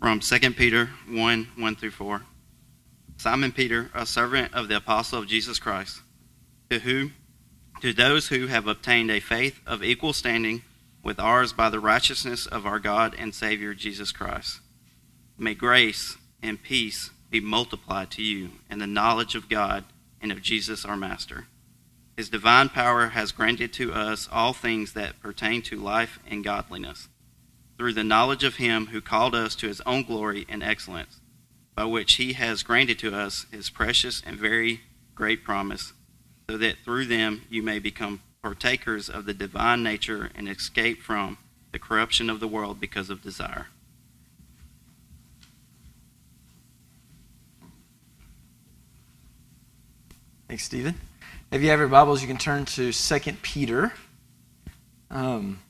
from 2 Peter 1 1 through 4. Simon Peter, a servant of the apostle of Jesus Christ, to who to those who have obtained a faith of equal standing with ours by the righteousness of our God and Savior Jesus Christ. May grace and peace be multiplied to you in the knowledge of God and of Jesus our Master. His divine power has granted to us all things that pertain to life and godliness through the knowledge of him who called us to his own glory and excellence, by which he has granted to us his precious and very great promise, so that through them you may become partakers of the divine nature and escape from the corruption of the world because of desire. Thanks, Stephen. If you have your Bibles, you can turn to 2 Peter. Um,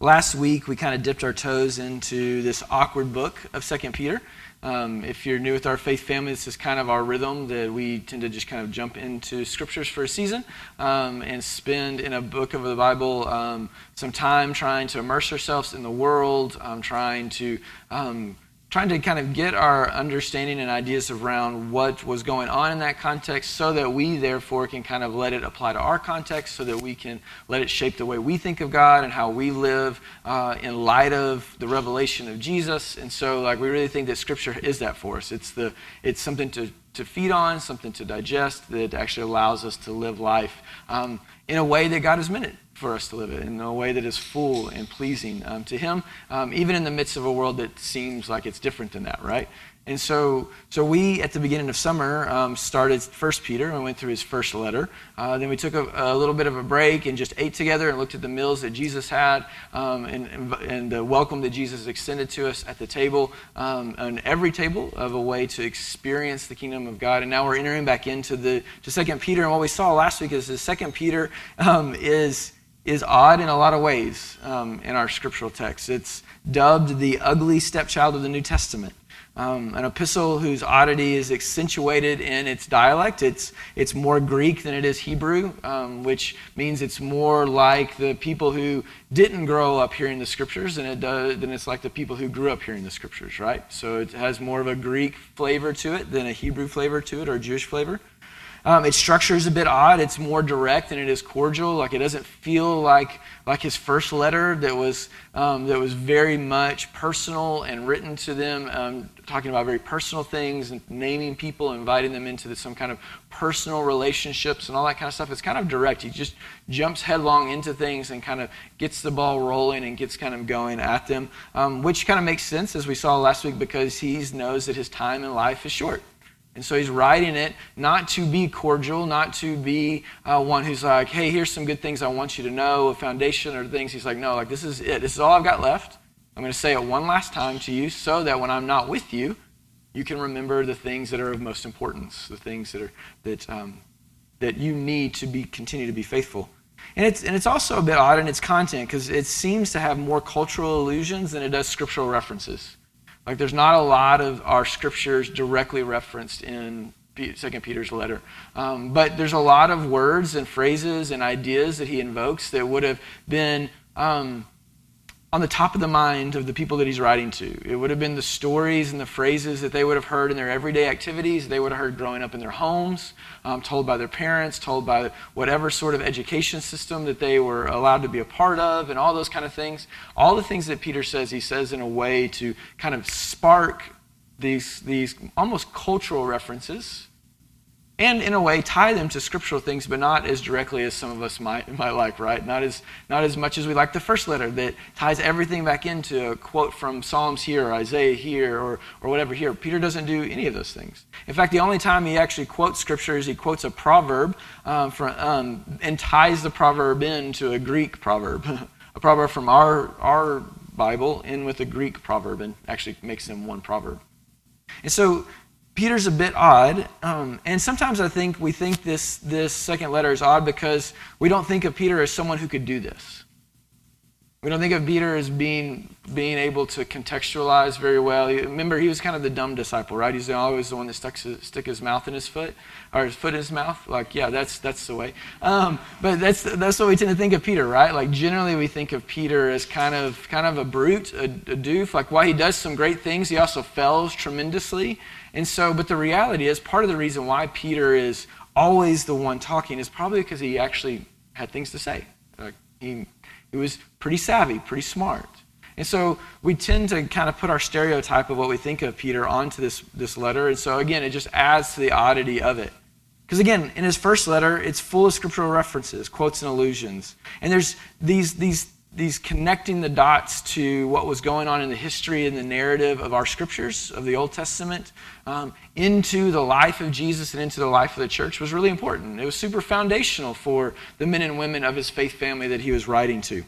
Last week, we kind of dipped our toes into this awkward book of Second Peter. Um, if you're new with our faith family, this is kind of our rhythm that we tend to just kind of jump into scriptures for a season um, and spend in a book of the Bible um, some time trying to immerse ourselves in the world, um, trying to um, trying to kind of get our understanding and ideas around what was going on in that context so that we therefore can kind of let it apply to our context so that we can let it shape the way we think of god and how we live uh, in light of the revelation of jesus. And so like we really think that scripture is that for us. It's the it's something to to feed on something to digest that actually allows us to live life um, in a way that god has meant it for us to live it in a way that is full and pleasing um, to Him, um, even in the midst of a world that seems like it's different than that, right? And so, so we at the beginning of summer um, started First Peter and went through his first letter. Uh, then we took a, a, little bit of a break and just ate together and looked at the meals that Jesus had um, and, and, the welcome that Jesus extended to us at the table, um, on every table of a way to experience the kingdom of God. And now we're entering back into the to Second Peter. And what we saw last week is the Second Peter um, is is odd in a lot of ways um, in our scriptural text. It's dubbed the ugly stepchild of the New Testament. Um, an epistle whose oddity is accentuated in its dialect. It's, it's more Greek than it is Hebrew, um, which means it's more like the people who didn't grow up hearing the scriptures than, it does, than it's like the people who grew up hearing the scriptures, right? So it has more of a Greek flavor to it than a Hebrew flavor to it or Jewish flavor. Um, its structure is a bit odd. It's more direct than it is cordial. Like it doesn't feel like like his first letter that was um, that was very much personal and written to them, um, talking about very personal things and naming people, inviting them into some kind of personal relationships and all that kind of stuff. It's kind of direct. He just jumps headlong into things and kind of gets the ball rolling and gets kind of going at them, um, which kind of makes sense as we saw last week because he knows that his time in life is short. And so he's writing it not to be cordial, not to be uh, one who's like, hey, here's some good things I want you to know, a foundation or things. He's like, no, like this is it. This is all I've got left. I'm going to say it one last time to you so that when I'm not with you, you can remember the things that are of most importance, the things that are that um, that you need to be continue to be faithful. And it's and it's also a bit odd in its content because it seems to have more cultural allusions than it does scriptural references. Like there's not a lot of our scriptures directly referenced in Second Peter's letter, um, but there's a lot of words and phrases and ideas that he invokes that would have been um, on the top of the mind of the people that he's writing to. It would have been the stories and the phrases that they would have heard in their everyday activities, they would have heard growing up in their homes, um, told by their parents, told by whatever sort of education system that they were allowed to be a part of, and all those kind of things. All the things that Peter says, he says in a way to kind of spark these, these almost cultural references and in a way tie them to scriptural things, but not as directly as some of us might, might like, right? Not as, not as much as we like the first letter that ties everything back into a quote from Psalms here, or Isaiah here, or, or whatever here. Peter doesn't do any of those things. In fact, the only time he actually quotes scripture is he quotes a proverb um, from, um, and ties the proverb into a Greek proverb, a proverb from our, our Bible in with a Greek proverb, and actually makes them one proverb. And so Peter's a bit odd, um, and sometimes I think we think this, this second letter is odd because we don't think of Peter as someone who could do this. We don't think of Peter as being, being able to contextualize very well. Remember, he was kind of the dumb disciple, right? He's always the one that stuck his, stick his mouth in his foot, or his foot in his mouth. Like, yeah, that's, that's the way. Um, but that's, that's what we tend to think of Peter, right? Like, generally we think of Peter as kind of, kind of a brute, a, a doof. Like, while he does some great things, he also fails tremendously. And so, but the reality is, part of the reason why Peter is always the one talking is probably because he actually had things to say. Like, he he was pretty savvy, pretty smart. And so we tend to kind of put our stereotype of what we think of Peter onto this, this letter. And so again, it just adds to the oddity of it. Because again, in his first letter, it's full of scriptural references, quotes, and allusions. And there's these, these these connecting the dots to what was going on in the history and the narrative of our scriptures of the Old Testament um, into the life of Jesus and into the life of the church was really important. It was super foundational for the men and women of his faith family that he was writing to.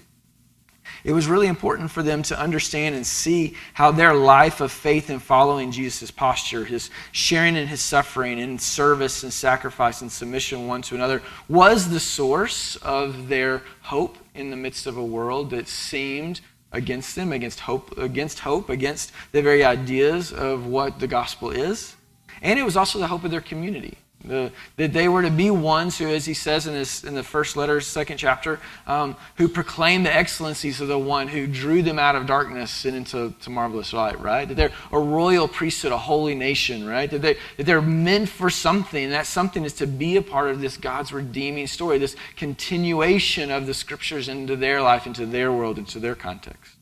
It was really important for them to understand and see how their life of faith and following Jesus' posture, his sharing in his suffering, and service and sacrifice and submission one to another, was the source of their hope in the midst of a world that seemed against them, against hope, against hope, against the very ideas of what the gospel is. And it was also the hope of their community. The, that they were to be ones who, as he says in, this, in the first letter, second chapter, um, who proclaim the excellencies of the one who drew them out of darkness and into to marvelous light, right? That they're a royal priesthood, a holy nation, right? That, they, that they're meant for something, and that something is to be a part of this God's redeeming story, this continuation of the scriptures into their life, into their world, into their context.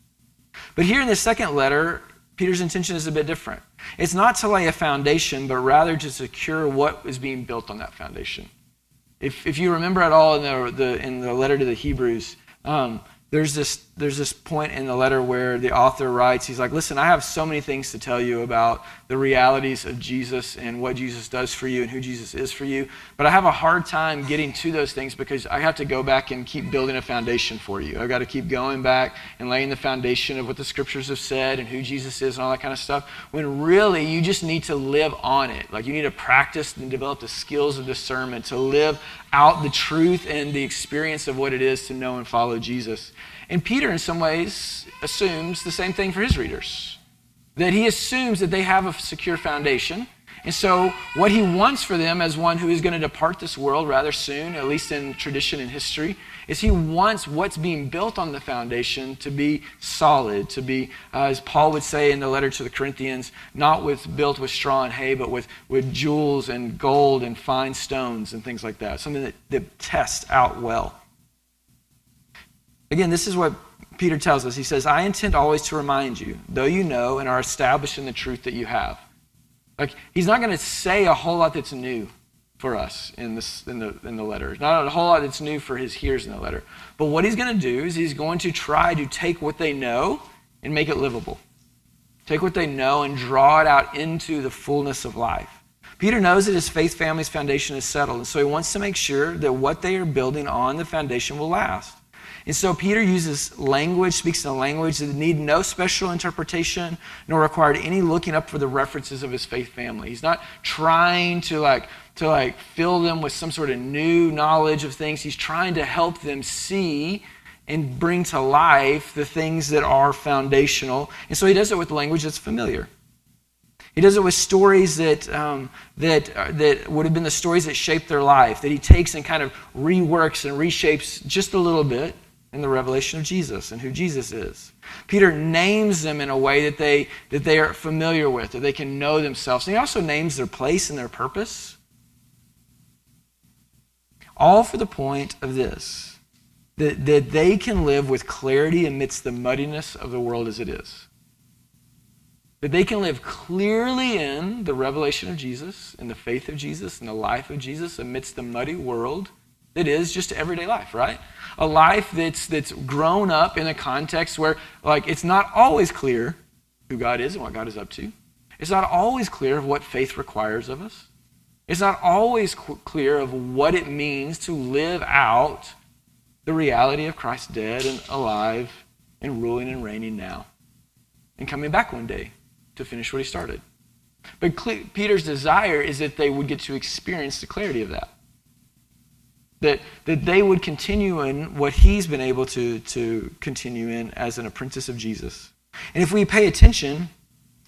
But here in the second letter, Peter's intention is a bit different. It's not to lay a foundation, but rather to secure what is being built on that foundation. If, if you remember at all in the, the, in the letter to the Hebrews, um, there's this there's this point in the letter where the author writes he's like listen i have so many things to tell you about the realities of jesus and what jesus does for you and who jesus is for you but i have a hard time getting to those things because i have to go back and keep building a foundation for you. I've got to keep going back and laying the foundation of what the scriptures have said and who jesus is and all that kind of stuff when really you just need to live on it. Like you need to practice and develop the skills of discernment to live out the truth and the experience of what it is to know and follow jesus and Peter, in some ways, assumes the same thing for his readers that he assumes that they have a secure foundation. And so, what he wants for them as one who is going to depart this world rather soon, at least in tradition and history, is he wants what's being built on the foundation to be solid, to be, uh, as Paul would say in the letter to the Corinthians, not with built with straw and hay, but with, with jewels and gold and fine stones and things like that. Something that, that tests out well. Again, this is what Peter tells us. He says, I intend always to remind you, though you know and are established in the truth that you have. Like, he's not going to say a whole lot that's new for us in, this, in, the, in the letter. Not a whole lot that's new for his hearers in the letter. But what he's going to do is he's going to try to take what they know and make it livable. Take what they know and draw it out into the fullness of life. Peter knows that his faith family's foundation is settled, and so he wants to make sure that what they are building on the foundation will last. And so Peter uses language, speaks in a language that need no special interpretation, nor required any looking up for the references of his faith family. He's not trying to like to like fill them with some sort of new knowledge of things. He's trying to help them see and bring to life the things that are foundational. And so he does it with language that's familiar. He does it with stories that, um, that, uh, that would have been the stories that shaped their life, that he takes and kind of reworks and reshapes just a little bit in the revelation of Jesus and who Jesus is. Peter names them in a way that they, that they are familiar with, that they can know themselves. And he also names their place and their purpose. All for the point of this that, that they can live with clarity amidst the muddiness of the world as it is. That they can live clearly in the revelation of Jesus, in the faith of Jesus, in the life of Jesus amidst the muddy world that is just everyday life, right? A life that's, that's grown up in a context where, like, it's not always clear who God is and what God is up to. It's not always clear of what faith requires of us. It's not always qu- clear of what it means to live out the reality of Christ dead and alive and ruling and reigning now and coming back one day to finish what he started. But Peter's desire is that they would get to experience the clarity of that. That, that they would continue in what he's been able to, to continue in as an apprentice of Jesus. And if we pay attention,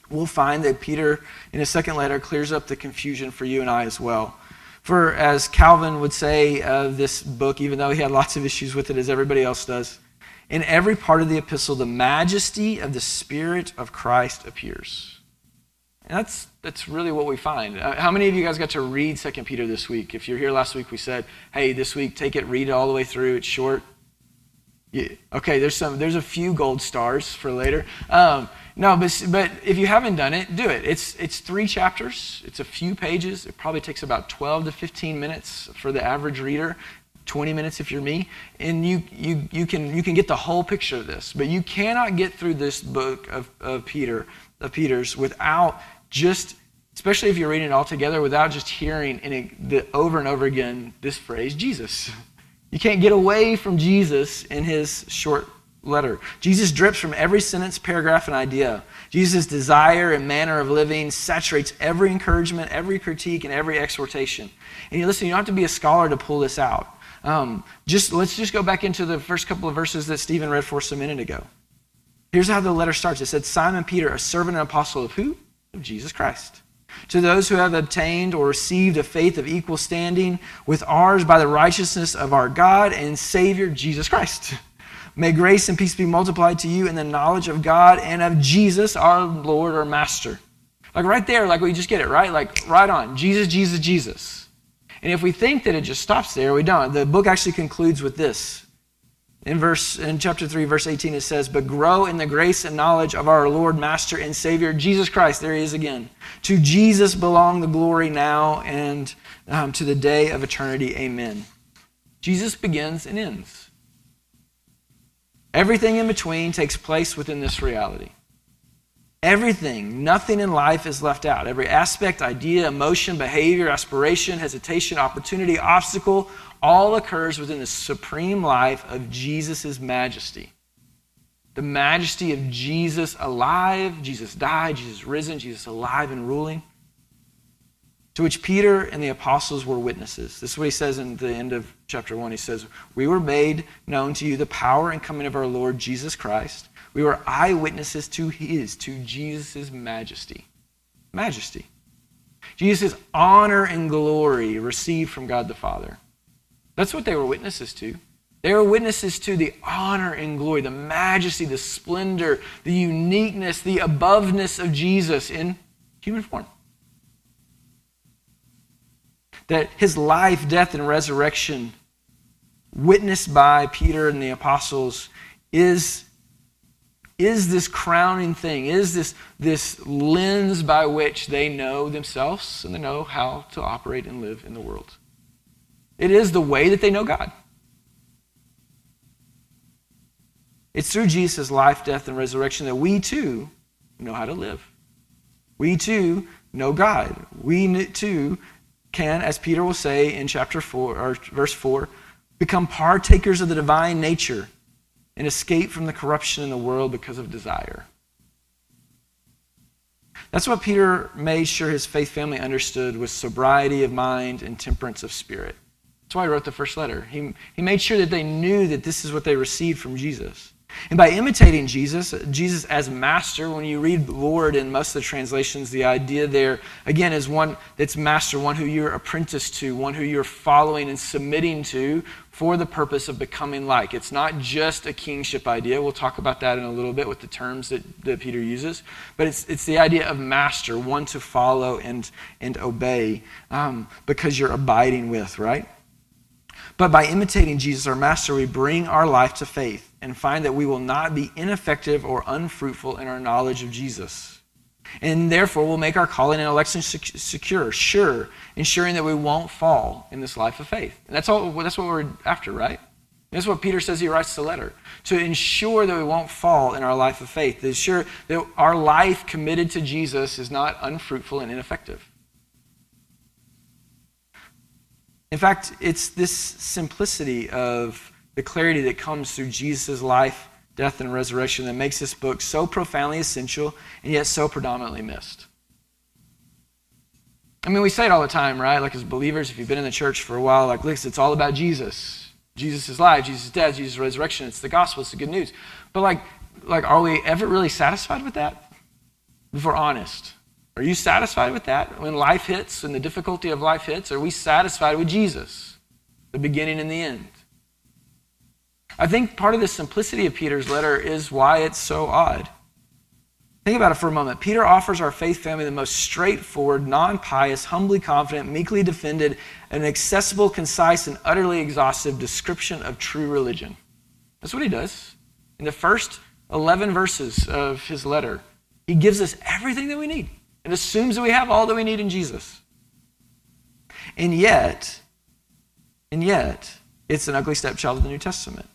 we'll find that Peter, in his second letter, clears up the confusion for you and I as well. For as Calvin would say of this book, even though he had lots of issues with it, as everybody else does, in every part of the epistle, the majesty of the Spirit of Christ appears. And that's, that's really what we find. Uh, how many of you guys got to read 2 Peter this week? If you're here last week, we said, hey, this week, take it, read it all the way through. It's short. Yeah. Okay, there's, some, there's a few gold stars for later. Um, no, but, but if you haven't done it, do it. It's, it's three chapters, it's a few pages. It probably takes about 12 to 15 minutes for the average reader. 20 minutes if you're me and you, you, you, can, you can get the whole picture of this but you cannot get through this book of, of peter of peter's without just especially if you're reading it all together without just hearing the, over and over again this phrase jesus you can't get away from jesus in his short letter jesus drips from every sentence paragraph and idea jesus desire and manner of living saturates every encouragement every critique and every exhortation and you listen you don't have to be a scholar to pull this out um, just let's just go back into the first couple of verses that Stephen read for us a minute ago. Here's how the letter starts. It said, Simon Peter, a servant and apostle of who? Of Jesus Christ. To those who have obtained or received a faith of equal standing with ours by the righteousness of our God and Savior Jesus Christ. May grace and peace be multiplied to you in the knowledge of God and of Jesus, our Lord or Master. Like right there, like we just get it, right? Like right on. Jesus, Jesus, Jesus. And if we think that it just stops there, we don't. The book actually concludes with this. In verse in chapter 3 verse 18 it says, "But grow in the grace and knowledge of our Lord, Master and Savior Jesus Christ." There he is again. To Jesus belong the glory now and um, to the day of eternity. Amen. Jesus begins and ends. Everything in between takes place within this reality. Everything, nothing in life is left out. Every aspect, idea, emotion, behavior, aspiration, hesitation, opportunity, obstacle, all occurs within the supreme life of Jesus' majesty. The majesty of Jesus alive, Jesus died, Jesus risen, Jesus alive and ruling. To which Peter and the apostles were witnesses. This is what he says in the end of chapter 1. He says, We were made known to you the power and coming of our Lord Jesus Christ we were eyewitnesses to his, to Jesus' majesty. Majesty. Jesus' honor and glory received from God the Father. That's what they were witnesses to. They were witnesses to the honor and glory, the majesty, the splendor, the uniqueness, the aboveness of Jesus in human form. That his life, death, and resurrection, witnessed by Peter and the apostles, is is this crowning thing, is this, this lens by which they know themselves and they know how to operate and live in the world. It is the way that they know God. It's through Jesus' life, death, and resurrection that we too know how to live. We too know God. We too can, as Peter will say in chapter 4 or verse 4, become partakers of the divine nature and escape from the corruption in the world because of desire. That's what Peter made sure his faith family understood was sobriety of mind and temperance of spirit. That's why he wrote the first letter. He, he made sure that they knew that this is what they received from Jesus. And by imitating Jesus, Jesus as master, when you read Lord in most of the translations, the idea there, again, is one that's master, one who you're apprenticed to, one who you're following and submitting to for the purpose of becoming like. It's not just a kingship idea. We'll talk about that in a little bit with the terms that, that Peter uses. But it's, it's the idea of master, one to follow and, and obey um, because you're abiding with, right? But by imitating Jesus, our master, we bring our life to faith and find that we will not be ineffective or unfruitful in our knowledge of Jesus. And therefore, we'll make our calling and election secure, sure, ensuring that we won't fall in this life of faith. And that's, all, that's what we're after, right? That's what Peter says he writes the letter to ensure that we won't fall in our life of faith, to ensure that our life committed to Jesus is not unfruitful and ineffective. In fact, it's this simplicity of the clarity that comes through Jesus' life, death, and resurrection that makes this book so profoundly essential and yet so predominantly missed. I mean, we say it all the time, right? Like as believers, if you've been in the church for a while, like, listen, it's all about Jesus. Jesus is life, Jesus is death, Jesus is resurrection. It's the gospel, it's the good news. But like, like, are we ever really satisfied with that? If we're honest. Are you satisfied with that? When life hits and the difficulty of life hits, are we satisfied with Jesus? The beginning and the end. I think part of the simplicity of Peter's letter is why it's so odd. Think about it for a moment. Peter offers our faith family the most straightforward, non pious, humbly confident, meekly defended, an accessible, concise, and utterly exhaustive description of true religion. That's what he does. In the first 11 verses of his letter, he gives us everything that we need and assumes that we have all that we need in Jesus. And yet, and yet, it's an ugly stepchild of the New Testament.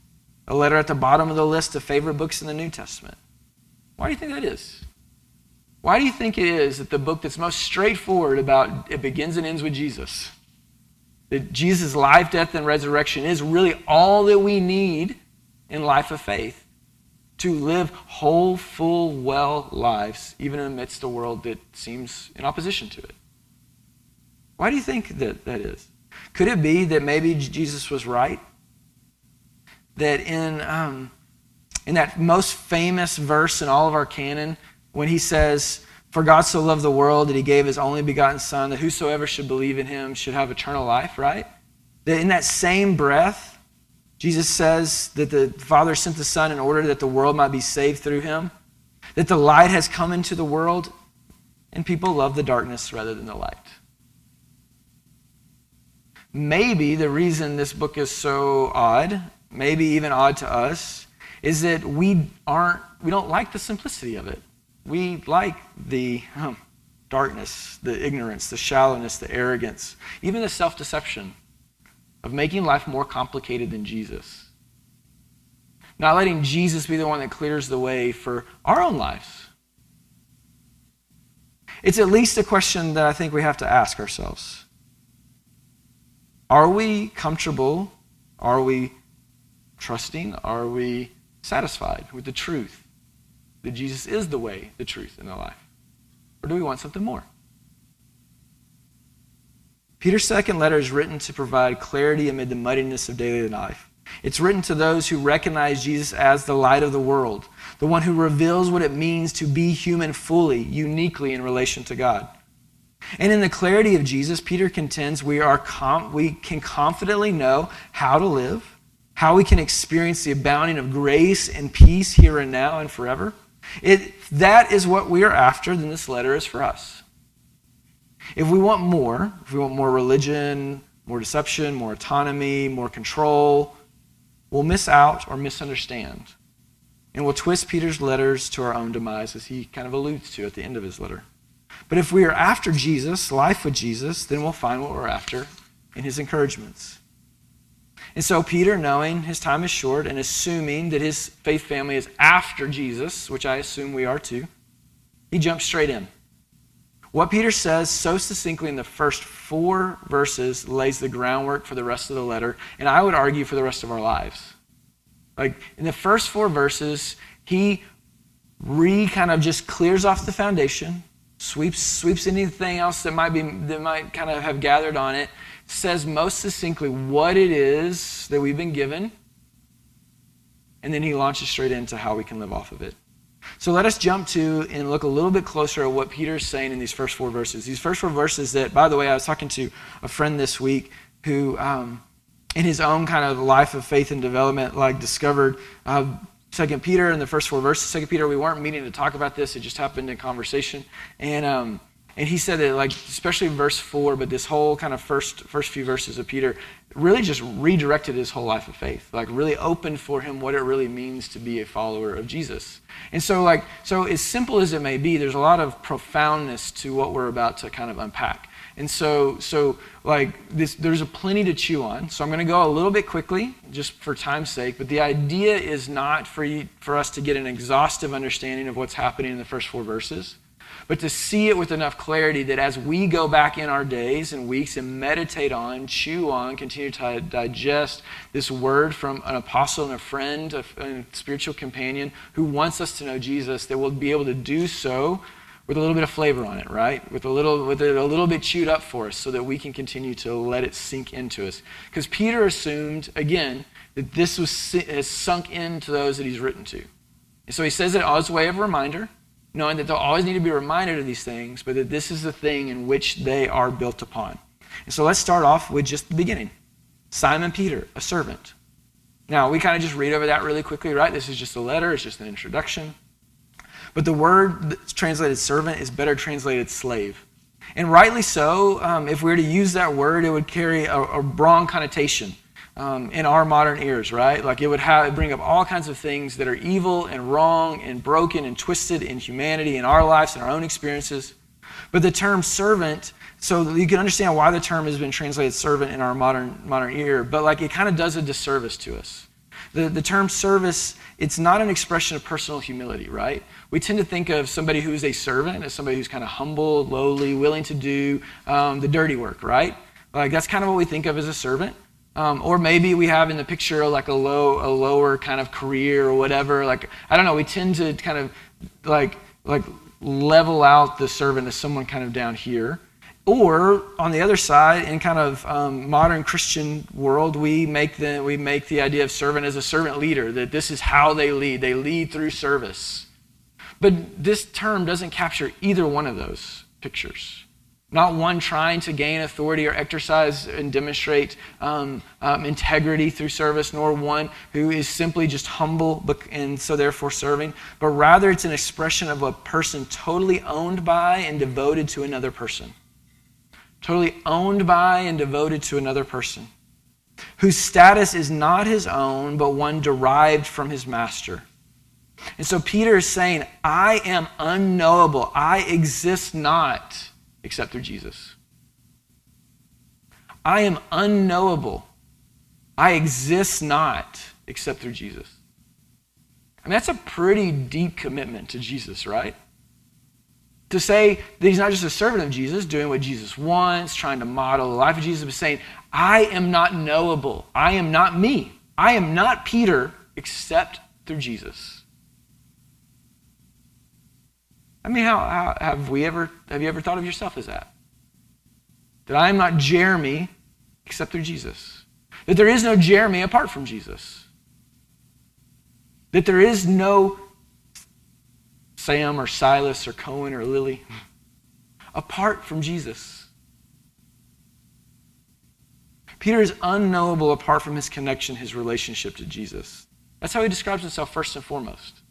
A letter at the bottom of the list of favorite books in the New Testament. Why do you think that is? Why do you think it is that the book that's most straightforward about it begins and ends with Jesus? That Jesus' life, death, and resurrection is really all that we need in life of faith to live whole, full, well lives, even in the midst of a world that seems in opposition to it. Why do you think that that is? Could it be that maybe Jesus was right? That in um, in that most famous verse in all of our canon, when he says, For God so loved the world that he gave his only begotten Son, that whosoever should believe in him should have eternal life, right? That in that same breath, Jesus says that the Father sent the Son in order that the world might be saved through him, that the light has come into the world, and people love the darkness rather than the light. Maybe the reason this book is so odd, maybe even odd to us, is that we aren't we don't like the simplicity of it. We like the um, darkness, the ignorance, the shallowness, the arrogance, even the self-deception of making life more complicated than Jesus. Not letting Jesus be the one that clears the way for our own lives. It's at least a question that I think we have to ask ourselves. Are we comfortable? Are we trusting? Are we satisfied with the truth that Jesus is the way, the truth, and the life? Or do we want something more? Peter's second letter is written to provide clarity amid the muddiness of daily life. It's written to those who recognize Jesus as the light of the world, the one who reveals what it means to be human fully, uniquely in relation to God. And in the clarity of Jesus, Peter contends we, are com- we can confidently know how to live how we can experience the abounding of grace and peace here and now and forever. It, that is what we are after, then this letter is for us. If we want more, if we want more religion, more deception, more autonomy, more control, we'll miss out or misunderstand. And we'll twist Peter's letters to our own demise, as he kind of alludes to at the end of his letter. But if we are after Jesus, life with Jesus, then we'll find what we're after in his encouragements. And so, Peter, knowing his time is short and assuming that his faith family is after Jesus, which I assume we are too, he jumps straight in. What Peter says so succinctly in the first four verses lays the groundwork for the rest of the letter, and I would argue for the rest of our lives. Like in the first four verses, he re kind of just clears off the foundation, sweeps sweeps anything else that might be that might kind of have gathered on it, says most succinctly what it is that we've been given, and then he launches straight into how we can live off of it. So let us jump to and look a little bit closer at what Peter is saying in these first four verses. These first four verses that, by the way, I was talking to a friend this week who, um, in his own kind of life of faith and development, like discovered uh, Second Peter in the first four verses. Second Peter, we weren't meeting to talk about this; it just happened in conversation, and um, and he said that, like, especially verse four, but this whole kind of first first few verses of Peter really just redirected his whole life of faith. Like, really opened for him what it really means to be a follower of Jesus. And so, like, so as simple as it may be, there's a lot of profoundness to what we're about to kind of unpack. And so, so like this, there's a plenty to chew on. So I'm going to go a little bit quickly, just for time's sake. But the idea is not for you, for us to get an exhaustive understanding of what's happening in the first four verses but to see it with enough clarity that as we go back in our days and weeks and meditate on, chew on, continue to digest this word from an apostle and a friend, a, a spiritual companion who wants us to know Jesus, that we'll be able to do so with a little bit of flavor on it, right? With a little, with it a little bit chewed up for us so that we can continue to let it sink into us. Because Peter assumed, again, that this was has sunk into those that he's written to. And so he says it as a way of reminder, knowing that they'll always need to be reminded of these things, but that this is the thing in which they are built upon. And so let's start off with just the beginning. Simon Peter, a servant. Now, we kind of just read over that really quickly, right? This is just a letter, it's just an introduction. But the word that's translated servant is better translated slave. And rightly so, um, if we were to use that word, it would carry a, a wrong connotation um, in our modern ears, right? Like it would have, bring up all kinds of things that are evil and wrong and broken and twisted in humanity, in our lives, in our own experiences. But the term servant, so you can understand why the term has been translated servant in our modern, modern ear, but like it kind of does a disservice to us. The, the term service, it's not an expression of personal humility, right? We tend to think of somebody who is a servant as somebody who's kind of humble, lowly, willing to do um, the dirty work, right? Like that's kind of what we think of as a servant. Um, or maybe we have in the picture like a low, a lower kind of career or whatever. Like I don't know. We tend to kind of like like level out the servant as someone kind of down here. Or on the other side, in kind of um, modern Christian world, we make the we make the idea of servant as a servant leader. That this is how they lead. They lead through service. But this term doesn't capture either one of those pictures. Not one trying to gain authority or exercise and demonstrate um, um, integrity through service, nor one who is simply just humble and so therefore serving, but rather it's an expression of a person totally owned by and devoted to another person. Totally owned by and devoted to another person, whose status is not his own, but one derived from his master. And so Peter is saying, I am unknowable. I exist not except through Jesus. I am unknowable. I exist not except through Jesus. I mean, that's a pretty deep commitment to Jesus, right? To say that he's not just a servant of Jesus, doing what Jesus wants, trying to model the life of Jesus, but saying, I am not knowable. I am not me. I am not Peter except through Jesus. I mean, how, how, have we ever have you ever thought of yourself as that? That I am not Jeremy except through Jesus. That there is no Jeremy apart from Jesus. That there is no Sam or Silas or Cohen or Lily apart from Jesus. Peter is unknowable apart from his connection, his relationship to Jesus. That's how he describes himself first and foremost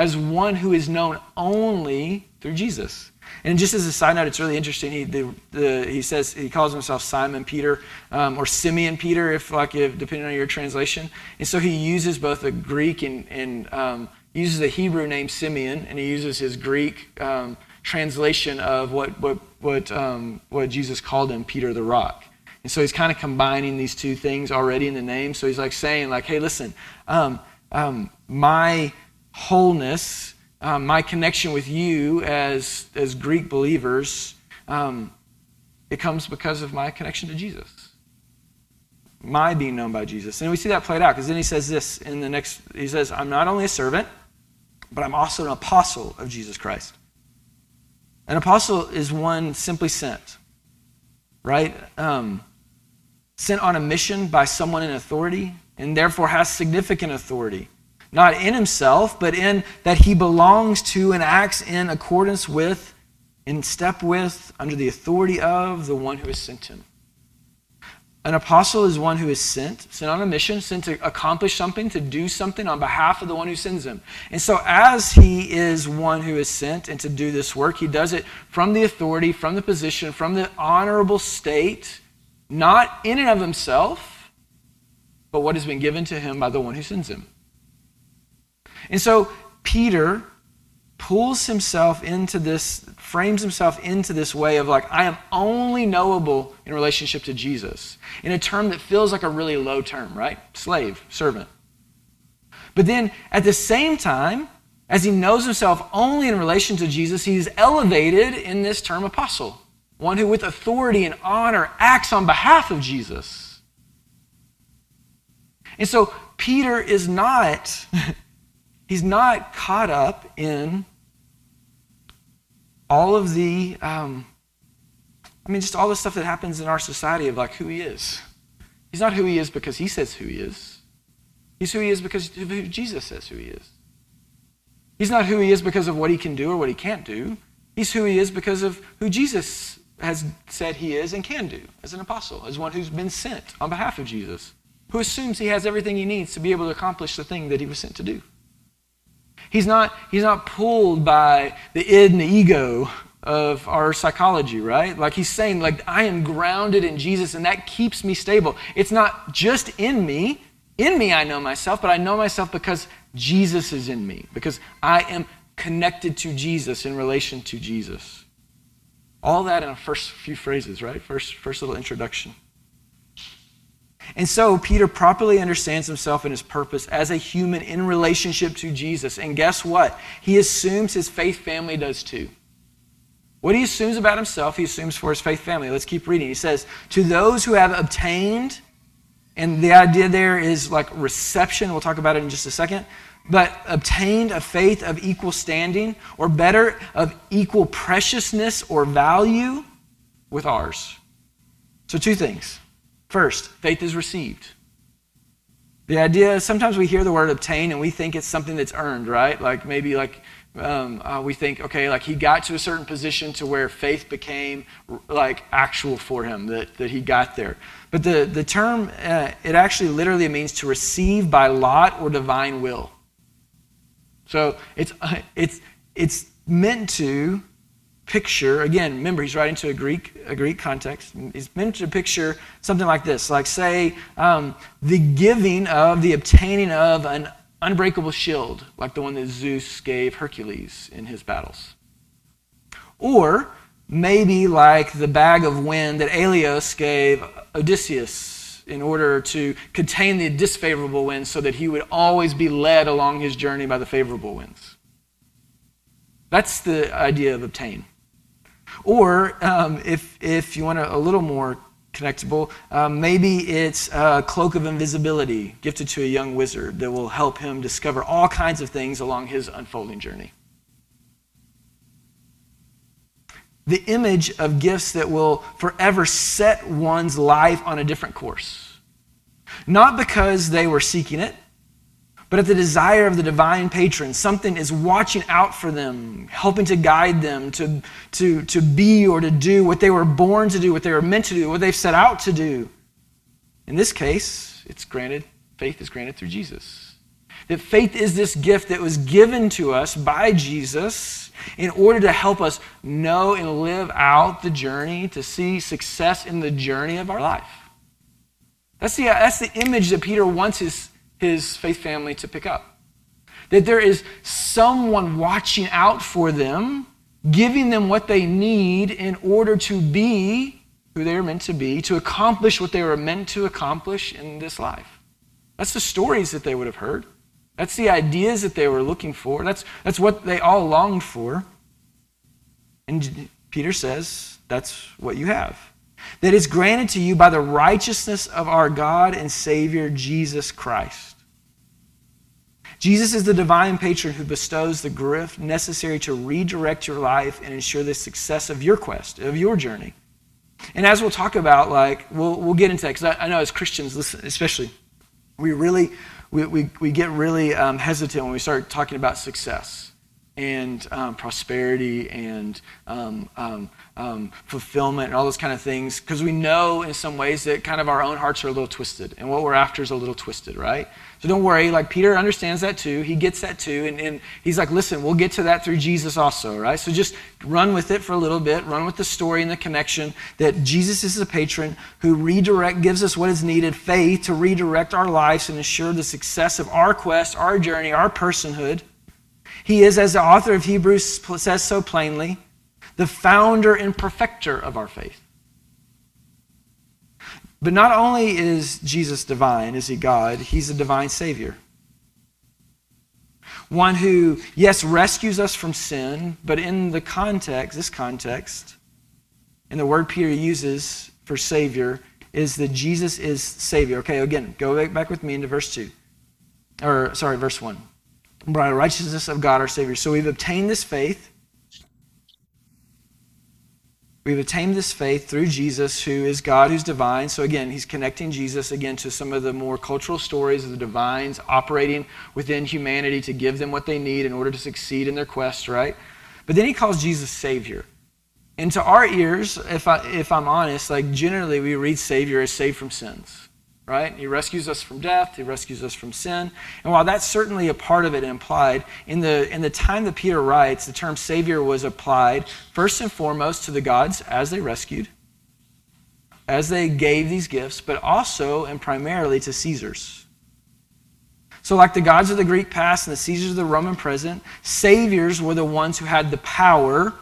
as one who is known only through Jesus. And just as a side note, it's really interesting. He, the, the, he says he calls himself Simon Peter um, or Simeon Peter, if like if, depending on your translation. And so he uses both a Greek and, and um, uses a Hebrew name Simeon, and he uses his Greek um, translation of what what what um, what Jesus called him, Peter the Rock. And so he's kind of combining these two things already in the name. So he's like saying, like, hey, listen, um, um, my wholeness, um, my connection with you as, as Greek believers, um, it comes because of my connection to Jesus. My being known by Jesus. And we see that played out because then he says this in the next, he says, I'm not only a servant, but I'm also an apostle of Jesus Christ. An apostle is one simply sent, right? Um, sent on a mission by someone in authority and therefore has significant authority not in himself, but in that he belongs to and acts in accordance with, in step with, under the authority of the one who has sent him. An apostle is one who is sent, sent on a mission, sent to accomplish something, to do something on behalf of the one who sends him. And so, as he is one who is sent and to do this work, he does it from the authority, from the position, from the honorable state, not in and of himself, but what has been given to him by the one who sends him. And so Peter pulls himself into this, frames himself into this way of like, I am only knowable in relationship to Jesus, in a term that feels like a really low term, right? Slave, servant. But then at the same time, as he knows himself only in relation to Jesus, he's elevated in this term apostle, one who with authority and honor acts on behalf of Jesus. And so Peter is not He's not caught up in all of the, um, I mean, just all the stuff that happens in our society of like who he is. He's not who he is because he says who he is. He's who he is because who Jesus says who he is. He's not who he is because of what he can do or what he can't do. He's who he is because of who Jesus has said he is and can do as an apostle, as one who's been sent on behalf of Jesus, who assumes he has everything he needs to be able to accomplish the thing that he was sent to do. He's not, he's not pulled by the id and the ego of our psychology, right? Like he's saying, like, I am grounded in Jesus and that keeps me stable. It's not just in me. In me, I know myself, but I know myself because Jesus is in me, because I am connected to Jesus in relation to Jesus. All that in the first few phrases, right? First, first little introduction. And so Peter properly understands himself and his purpose as a human in relationship to Jesus. And guess what? He assumes his faith family does too. What he assumes about himself, he assumes for his faith family. Let's keep reading. He says, To those who have obtained, and the idea there is like reception, we'll talk about it in just a second, but obtained a faith of equal standing, or better, of equal preciousness or value with ours. So, two things. First, faith is received. The idea is sometimes we hear the word obtain and we think it's something that's earned, right? Like maybe like um, uh, we think, okay, like he got to a certain position to where faith became like actual for him, that, that he got there. But the, the term, uh, it actually literally means to receive by lot or divine will. So it's, uh, it's, it's meant to picture, again, remember he's writing to a Greek, a Greek context. He's meant to picture something like this, like say um, the giving of, the obtaining of an unbreakable shield, like the one that Zeus gave Hercules in his battles. Or maybe like the bag of wind that Aeolus gave Odysseus in order to contain the disfavorable winds so that he would always be led along his journey by the favorable winds. That's the idea of obtain. Or um, if, if you want a, a little more connectable, um, maybe it's a cloak of invisibility gifted to a young wizard that will help him discover all kinds of things along his unfolding journey. The image of gifts that will forever set one's life on a different course. Not because they were seeking it, but at the desire of the divine patron. Something is watching out for them, helping to guide them to, to, to be or to do what they were born to do, what they were meant to do, what they've set out to do. In this case, it's granted, faith is granted through Jesus. That faith is this gift that was given to us by Jesus in order to help us know and live out the journey, to see success in the journey of our life. That's the, that's the image that Peter wants his his faith family to pick up. That there is someone watching out for them, giving them what they need in order to be who they are meant to be, to accomplish what they were meant to accomplish in this life. That's the stories that they would have heard. That's the ideas that they were looking for. That's, that's what they all longed for. And Peter says, that's what you have. That is granted to you by the righteousness of our God and Savior, Jesus Christ. Jesus is the divine patron who bestows the gift necessary to redirect your life and ensure the success of your quest, of your journey. And as we'll talk about, like, we'll, we'll get into that, because I, I, know as Christians, listen, especially, we really, we, we, we get really um, hesitant when we start talking about success and um, prosperity and um, um um, fulfillment and all those kind of things because we know in some ways that kind of our own hearts are a little twisted and what we're after is a little twisted, right? So don't worry, like Peter understands that too. He gets that too. And, and he's like, listen, we'll get to that through Jesus also, right? So just run with it for a little bit, run with the story and the connection that Jesus is the patron who redirect, gives us what is needed, faith to redirect our lives and ensure the success of our quest, our journey, our personhood. He is, as the author of Hebrews says so plainly, the founder and perfecter of our faith. But not only is Jesus divine, is he God, he's a divine Savior. One who, yes, rescues us from sin, but in the context, this context, and the word Peter uses for Savior is that Jesus is Savior. Okay, again, go back with me into verse 2. Or, sorry, verse 1. By the righteousness of God our Savior. So we've obtained this faith We've attained this faith through Jesus, who is God, who's divine. So again, he's connecting Jesus again to some of the more cultural stories of the divines operating within humanity to give them what they need in order to succeed in their quest, right? But then he calls Jesus Savior. And to our ears, if, I, if I'm honest, like generally we read Savior as saved from sins right? He rescues us from death, he rescues us from sin. And while that's certainly a part of it implied, in the, in the time that Peter writes, the term Savior was applied first and foremost to the gods as they rescued, as they gave these gifts, but also and primarily to Caesars. So, like the gods of the Greek past and the Caesars of the Roman present, saviors were the ones who had the power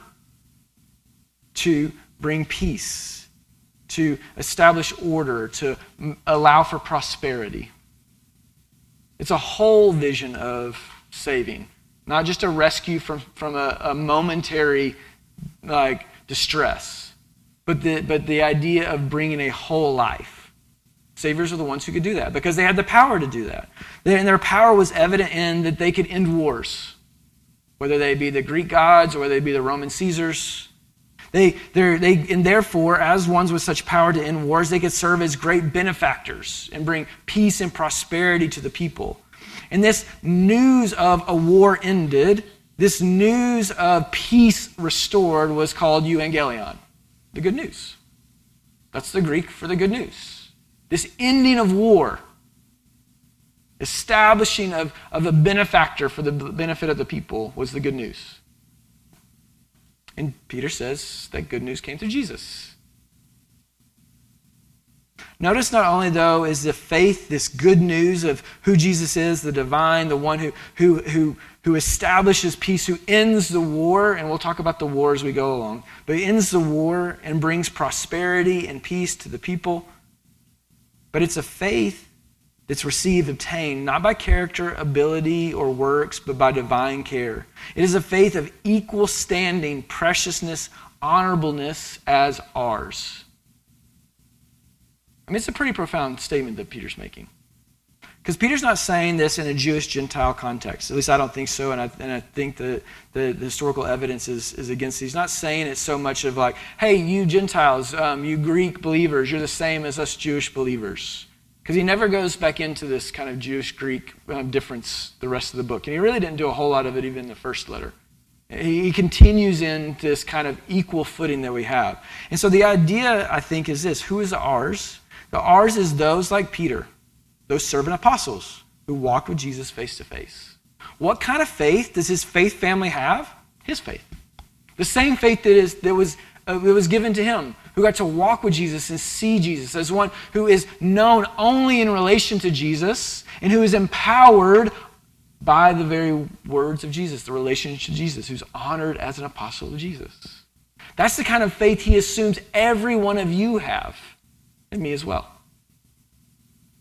to bring peace to establish order, to allow for prosperity. It's a whole vision of saving, not just a rescue from, from a, a momentary like distress, but the, but the idea of bringing a whole life. Saviors are the ones who could do that because they had the power to do that. And their power was evident in that they could end wars, whether they be the Greek gods or whether they be the Roman Caesars. They, they, and therefore, as ones with such power to end wars, they could serve as great benefactors and bring peace and prosperity to the people. And this news of a war ended, this news of peace restored, was called euangelion, the good news. That's the Greek for the good news. This ending of war, establishing of, of a benefactor for the benefit of the people, was the good news. And Peter says that good news came through Jesus. Notice not only, though, is the faith this good news of who Jesus is, the divine, the one who, who, who, who establishes peace, who ends the war, and we'll talk about the war as we go along, but ends the war and brings prosperity and peace to the people. But it's a faith that's received, obtained, not by character, ability, or works, but by divine care. It is a faith of equal standing, preciousness, honorableness as ours. I mean, it's a pretty profound statement that Peter's making. Because Peter's not saying this in a Jewish Gentile context. At least I don't think so, and I, and I think that the, the, historical evidence is, is against it. He's not saying it so much of like, hey, you Gentiles, um, you Greek believers, you're the same as us Jewish believers. Because he never goes back into this kind of Jewish Greek um, difference the rest of the book. And he really didn't do a whole lot of it even in the first letter. He, continues in this kind of equal footing that we have. And so the idea, I think, is this who is the ours? The ours is those like Peter, those servant apostles who walked with Jesus face to face. What kind of faith does his faith family have? His faith. The same faith that, is, that was, uh, that was given to him who got to walk with Jesus and see Jesus, as one who is known only in relation to Jesus and who is empowered by the very words of Jesus, the relationship to Jesus, who's honored as an apostle of Jesus. That's the kind of faith he assumes every one of you have, and me as well.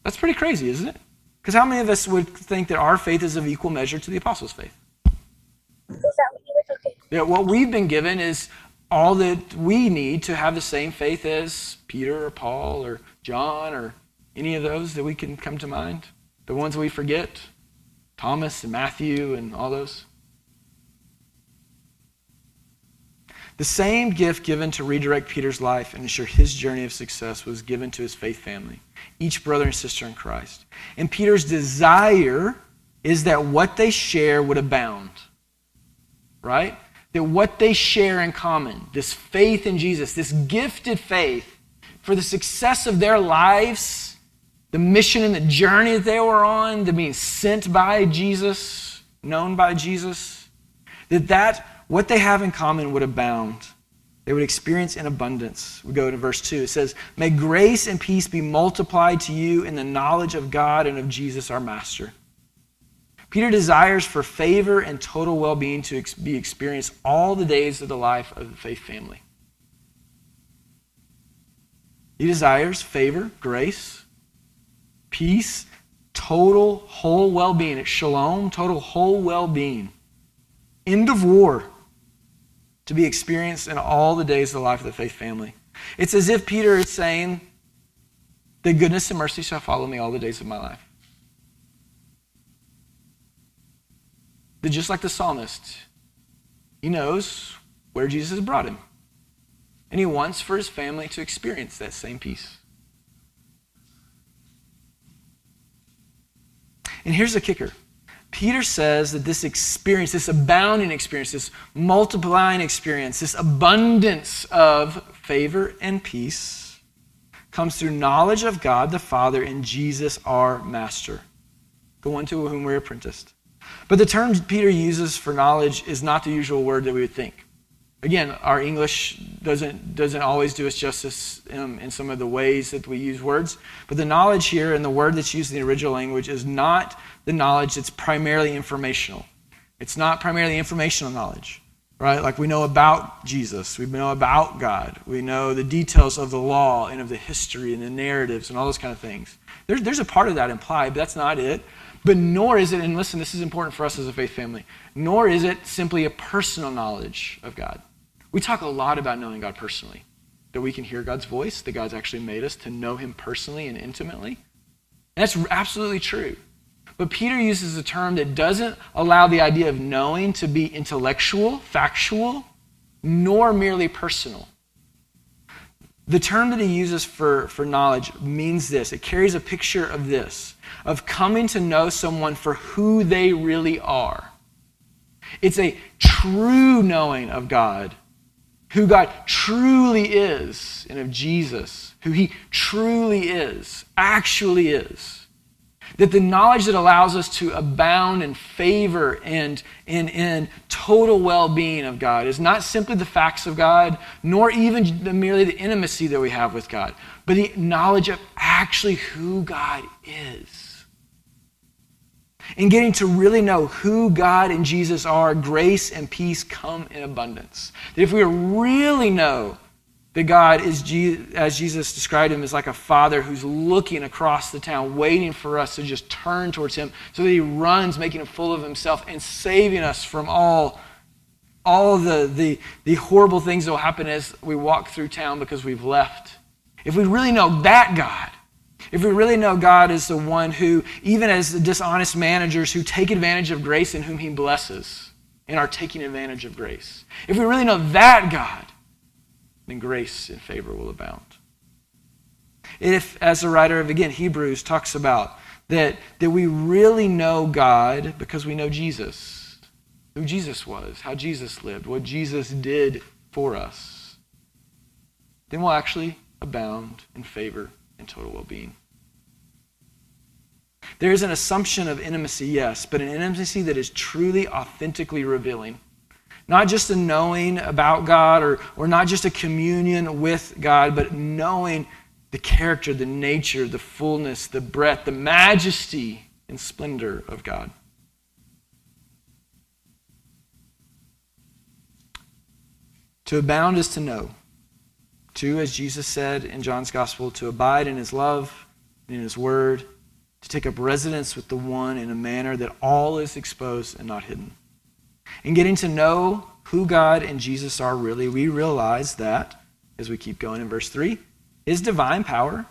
That's pretty crazy, isn't it? Because how many of us would think that our faith is of equal measure to the apostles' faith? Yeah, what we've been given is all that we need to have the same faith as Peter or Paul or John or any of those that we can come to mind? The ones we forget? Thomas and Matthew and all those? The same gift given to redirect Peter's life and ensure his journey of success was given to his faith family, each brother and sister in Christ. And Peter's desire is that what they share would abound. Right? That what they share in common, this faith in Jesus, this gifted faith for the success of their lives, the mission and the journey that they were on, the being sent by Jesus, known by Jesus, that that what they have in common would abound. They would experience in abundance. We go to verse 2. It says, May grace and peace be multiplied to you in the knowledge of God and of Jesus our Master Peter desires for favor and total well being to be experienced all the days of the life of the faith family. He desires favor, grace, peace, total whole well being. It's shalom, total whole well being. End of war to be experienced in all the days of the life of the faith family. It's as if Peter is saying, The goodness and mercy shall follow me all the days of my life. That just like the psalmist, he knows where Jesus has brought him. And he wants for his family to experience that same peace. And here's the kicker Peter says that this experience, this abounding experience, this multiplying experience, this abundance of favor and peace comes through knowledge of God the Father and Jesus our Master, the one to whom we're apprenticed. But the term Peter uses for knowledge is not the usual word that we would think. Again, our English doesn't, doesn't always do us justice in, in some of the ways that we use words. But the knowledge here and the word that's used in the original language is not the knowledge that's primarily informational. It's not primarily informational knowledge, right? Like we know about Jesus, we know about God, we know the details of the law and of the history and the narratives and all those kind of things. There's, there's a part of that implied, but that's not it. But nor is it, and listen, this is important for us as a faith family, nor is it simply a personal knowledge of God. We talk a lot about knowing God personally, that we can hear God's voice, that God's actually made us to know Him personally and intimately. And that's absolutely true. But Peter uses a term that doesn't allow the idea of knowing to be intellectual, factual, nor merely personal. The term that he uses for, for knowledge means this it carries a picture of this of coming to know someone for who they really are. It's a true knowing of God, who God truly is, and of Jesus, who he truly is, actually is. That the knowledge that allows us to abound in favor and in, in total well being of God is not simply the facts of God, nor even the, merely the intimacy that we have with God, but the knowledge of actually who God is. And getting to really know who God and Jesus are, grace and peace come in abundance. That if we really know that God is, as Jesus described him, is like a father who's looking across the town, waiting for us to just turn towards him so that he runs, making a fool of himself and saving us from all, all the, the, the horrible things that will happen as we walk through town because we've left. If we really know that God, if we really know God is the one who, even as the dishonest managers who take advantage of grace and whom he blesses and are taking advantage of grace, if we really know that God, then grace and favor will abound. If, as the writer of, again, Hebrews talks about, that, that we really know God because we know Jesus, who Jesus was, how Jesus lived, what Jesus did for us, then we'll actually abound in favor and total well being. There is an assumption of intimacy, yes, but an intimacy that is truly, authentically revealing. Not just a knowing about God or, or not just a communion with God, but knowing the character, the nature, the fullness, the breadth, the majesty and splendor of God. To abound is to know. To, as Jesus said in John's Gospel, to abide in his love, in his word, to take up residence with the one in a manner that all is exposed and not hidden. In getting to know who God and Jesus are really, we realize that, as we keep going in verse 3, His divine power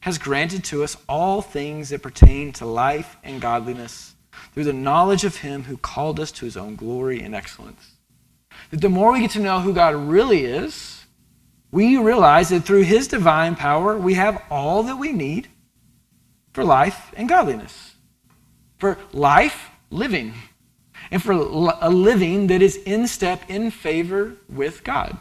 has granted to us all things that pertain to life and godliness through the knowledge of Him who called us to His own glory and excellence. That the more we get to know who God really is, we realize that through His divine power, we have all that we need for life and godliness. For life, living and for a living that is in step, in favor with God,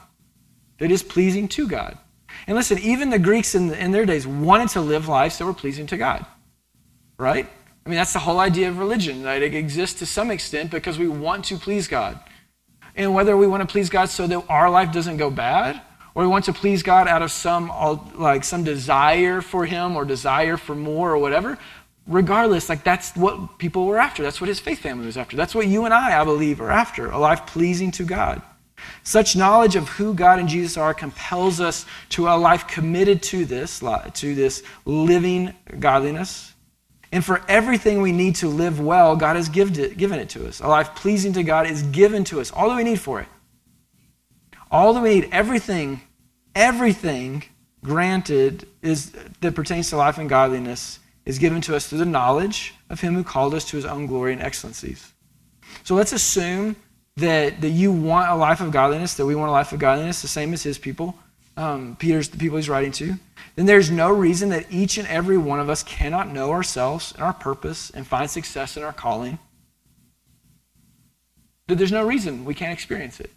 that is pleasing to God. And listen, even the Greeks in, in their days wanted to live lives that were pleasing to God, right? I mean, that's the whole idea of religion, that it exists to some extent because we want to please God. And whether we want to please God so that our life doesn't go bad, or we want to please God out of some like some desire for Him or desire for more or whatever, regardless, like that's what people were after. That's what his faith family was after. That's what you and I, I believe, are after a life pleasing to God. Such knowledge of who God and Jesus are compels us to a life committed to this, to this living godliness. And for everything we need to live well, God has it, given it to us. A life pleasing to God is given to us. All that we need for it. All that we need, everything, everything granted is that pertains to life and godliness is given to us through the knowledge of him who called us to his own glory and excellencies. So let's assume that, that you want a life of godliness, that we want a life of godliness, the same as his people. um, Peter's the people he's writing to, then there's no reason that each and every one of us cannot know ourselves and our purpose and find success in our calling. That there's no reason we can't experience it.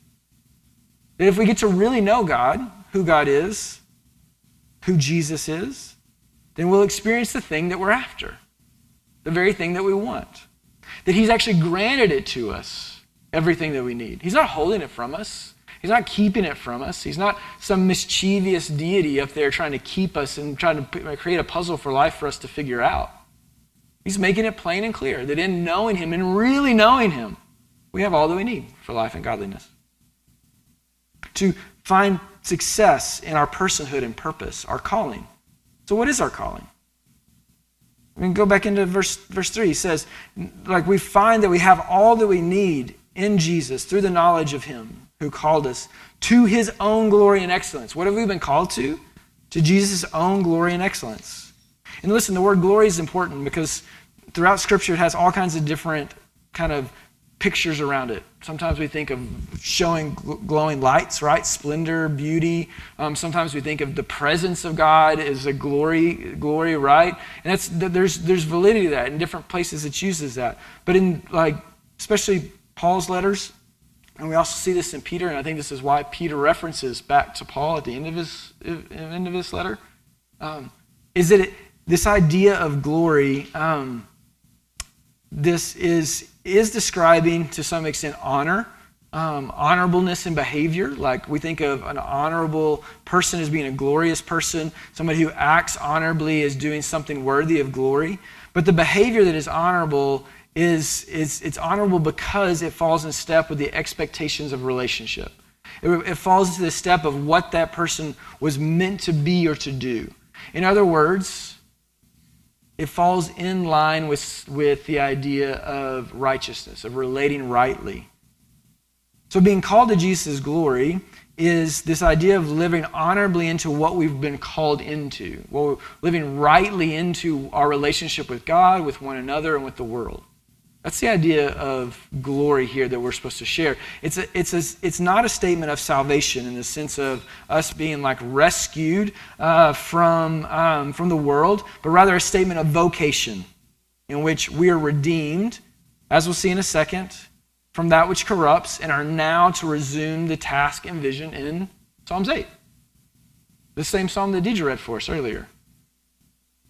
That if we get to really know God, who God is, who Jesus is, then we'll experience the thing that we're after, the very thing that we want. That He's actually granted it to us, everything that we need. He's not holding it from us. He's not keeping it from us. He's not some mischievous deity up there trying to keep us and trying to create a puzzle for life for us to figure out. He's making it plain and clear that in knowing Him and really knowing Him, we have all that we need for life and godliness. To find success in our personhood and purpose, our calling. So, what is our calling? I mean, go back into verse, verse 3. He says, like, we find that we have all that we need in Jesus through the knowledge of Him who called us to his own glory and excellence. What have we been called to? To Jesus' own glory and excellence. And listen, the word glory is important because throughout Scripture it has all kinds of different kind of pictures around it. Sometimes we think of showing glowing lights, right? Splendor, beauty. Um, sometimes we think of the presence of God as a glory, glory, right? And that's there's there's validity to that in different places it uses that. But in like especially Paul's letters, and we also see this in Peter, and I think this is why Peter references back to Paul at the end of his, end of his letter. Um, is that it, this idea of glory, um, this is, is describing to some extent honor, um, honorableness in behavior. Like we think of an honorable person as being a glorious person, somebody who acts honorably is doing something worthy of glory. But the behavior that is honorable is, is it's honorable because it falls in step with the expectations of relationship. It, it falls into the step of what that person was meant to be or to do. In other words, it falls in line with, with the idea of righteousness, of relating rightly. So, being called to Jesus' glory is this idea of living honorably into what we've been called into, well, living rightly into our relationship with God, with one another, and with the world. That's the idea of glory here that we're supposed to share. It's, a, it's, a, it's not a statement of salvation in the sense of us being like rescued uh, from, um, from the world, but rather a statement of vocation in which we are redeemed, as we'll see in a second, from that which corrupts and are now to resume the task and vision in Psalms 8. The same psalm that Deidre read for us earlier.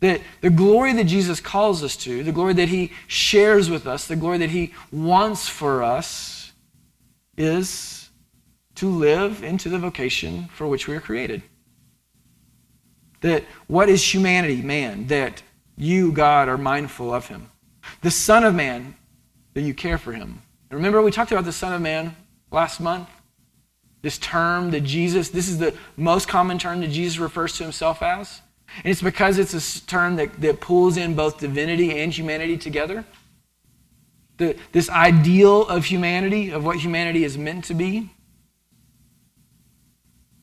That the glory that Jesus calls us to, the glory that he shares with us, the glory that he wants for us, is to live into the vocation for which we are created. That what is humanity, man? That you, God, are mindful of him. The Son of Man, that you care for him. remember, we talked about the Son of Man last month? This term that Jesus, this is the most common term that Jesus refers to himself as. And it's because it's a term that, that pulls in both divinity and humanity together. The, this ideal of humanity, of what humanity is meant to be.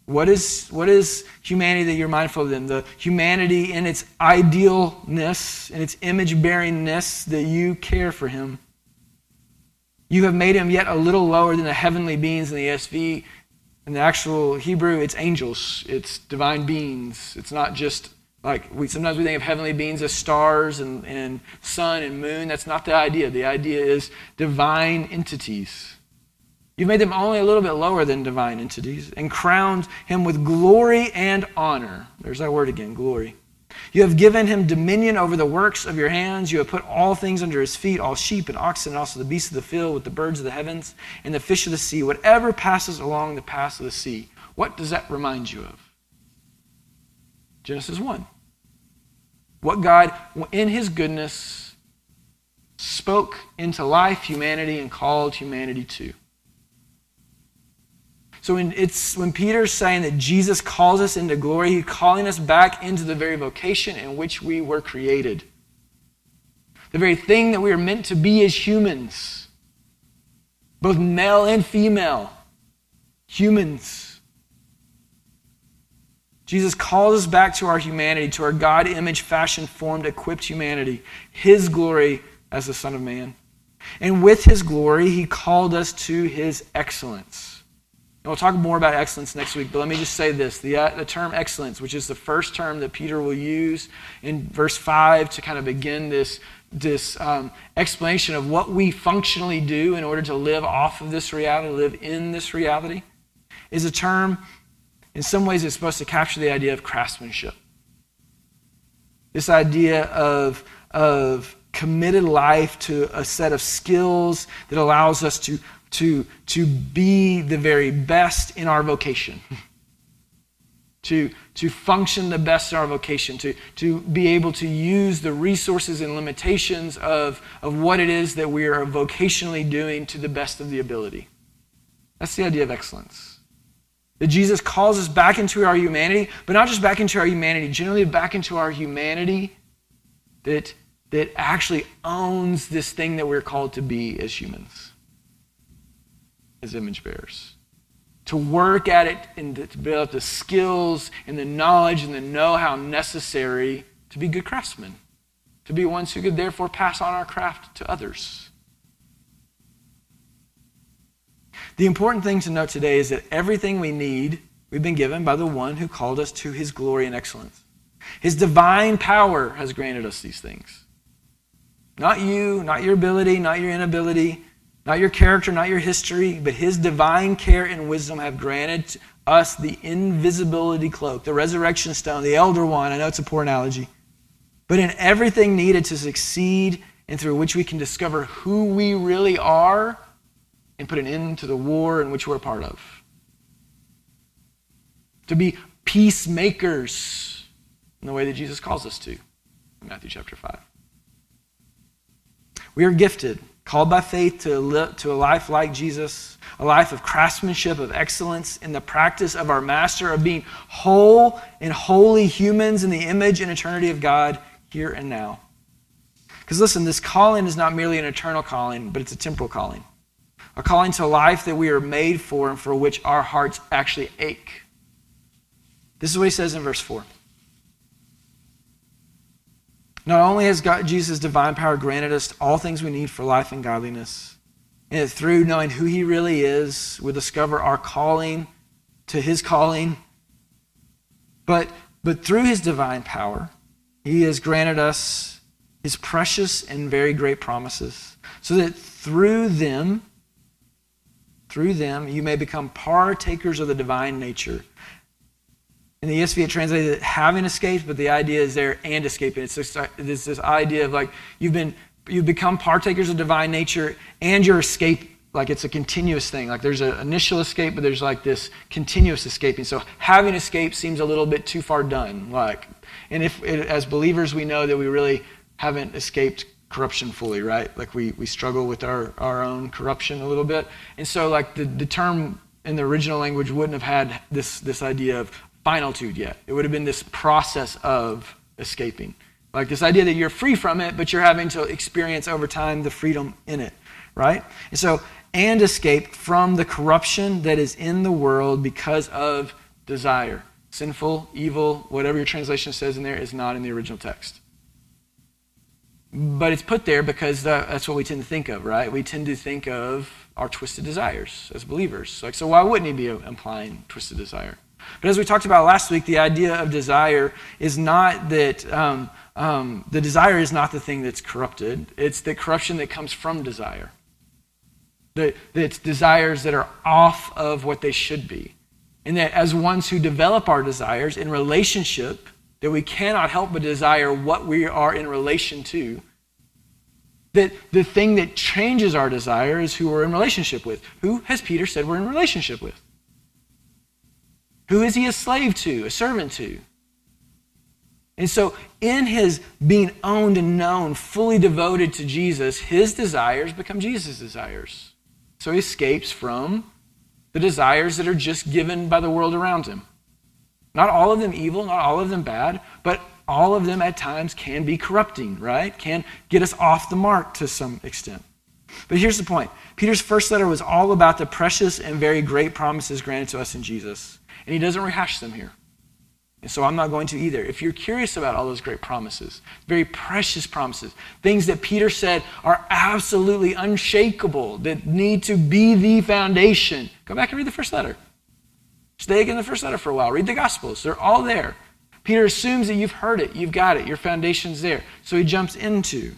What is, what is humanity that you're mindful of then? The humanity in its idealness, in its image bearingness, that you care for him. You have made him yet a little lower than the heavenly beings in the ESV. In the actual Hebrew, it's angels, it's divine beings. It's not just like we sometimes we think of heavenly beings as stars and, and sun and moon. That's not the idea. The idea is divine entities. You've made them only a little bit lower than divine entities and crowned him with glory and honor. There's that word again, glory. You have given him dominion over the works of your hands. You have put all things under his feet, all sheep and oxen, and also the beasts of the field, with the birds of the heavens, and the fish of the sea, whatever passes along the paths of the sea. What does that remind you of? Genesis 1. What God, in His goodness, spoke into life, humanity, and called humanity to. So when, it's, when Peter's saying that Jesus calls us into glory, he's calling us back into the very vocation in which we were created. The very thing that we are meant to be as humans, both male and female. Humans. Jesus calls us back to our humanity, to our God image, fashion, formed, equipped humanity, His glory as the Son of Man. And with His glory, He called us to His excellence. And we'll talk more about excellence next week, but let me just say this. The, uh, the term excellence, which is the first term that Peter will use in verse 5 to kind of begin this, this um, explanation of what we functionally do in order to live off of this reality, live in this reality, is a term, in some ways, it's supposed to capture the idea of craftsmanship. This idea of, of committed life to a set of skills that allows us to to, to be the very best in our vocation. to, to function the best in our vocation, to, to be able to use the resources and limitations of, of what it is that we are vocationally doing to the best of the ability. That's the idea of excellence. That Jesus calls us back into our humanity, but not just back into our humanity, generally back into our humanity that, that actually owns this thing that we're called to be as humans as image bearers. To work at it and to build up the skills and the knowledge and the know how necessary to be good craftsmen, to be ones who could therefore pass on our craft to others. The important thing to note today is that everything we need, we've been given by the one who called us to his glory and excellence. His divine power has granted us these things. Not you, not your ability, not your inability, not your character, not your history, but His divine care and wisdom have granted us the invisibility cloak, the resurrection stone, the elder wand. I know it's a poor analogy. But in everything needed to succeed and through which we can discover who we really are and put an end to the war in which we're a part of. To be peacemakers in the way that Jesus calls us to in Matthew chapter 5. We are gifted called by faith to, to a life like Jesus, a life of craftsmanship, of excellence in the practice of our Master, of being whole and holy humans in the image and eternity of God here and now. Because listen, this calling is not merely an eternal calling, but it's a temporal calling. A calling to life that we are made for and for which our hearts actually ache. This is what he says in verse 4. Not only has God, Jesus' divine power granted us all things we need for life and godliness, and through knowing who He really is, we discover our calling to His calling. But, but through His divine power, He has granted us His precious and very great promises, so that through them, through them, you may become partakers of the divine nature. In the ESV, it translated having escaped, but the idea is there and escaping. It's this, this idea of like you've been you've become partakers of divine nature and your escape like it's a continuous thing. Like there's an initial escape but there's like this continuous escaping. So having escaped seems a little bit too far done like. And if as believers we know that we really haven't escaped corruption fully right like we, we struggle with our, our own corruption a little bit and so like the, the term in the original language wouldn't have had this, this idea of finitude yet. It would have been this process of escaping. Like this idea that you're free from it, but you're having to experience over time the freedom in it, right? And so, and escape from the corruption that is in the world because of desire. Sinful, evil, whatever your translation says in there is not in the original text. But it's put there because that's what we tend to think of, right? We tend to think of our twisted desires as believers. Like, so why wouldn't he be implying twisted desire? But as we talked about last week, the idea of desire is not that um, um, the desire is not the thing that's corrupted, it's the corruption that comes from desire. That, that it's desires that are off of what they should be. And that as ones who develop our desires in relationship, that we cannot help but desire what we are in relation to, that the thing that changes our desire is who we're in relationship with. Who has Peter said we're in relationship with? Who is he a slave to, a servant to? And so, in his being owned and known, fully devoted to Jesus, his desires become Jesus' desires. So he escapes from the desires that are just given by the world around him. Not all of them evil, not all of them bad, but all of them at times can be corrupting, right? Can get us off the mark to some extent. But here's the point Peter's first letter was all about the precious and very great promises granted to us in Jesus. And he doesn't rehash them here. And so I'm not going to either. If you're curious about all those great promises, very precious promises, things that Peter said are absolutely unshakable, that need to be the foundation, go back and read the first letter. Stay in the first letter for a while. Read the Gospels. They're all there. Peter assumes that you've heard it, you've got it, your foundation's there. So he jumps into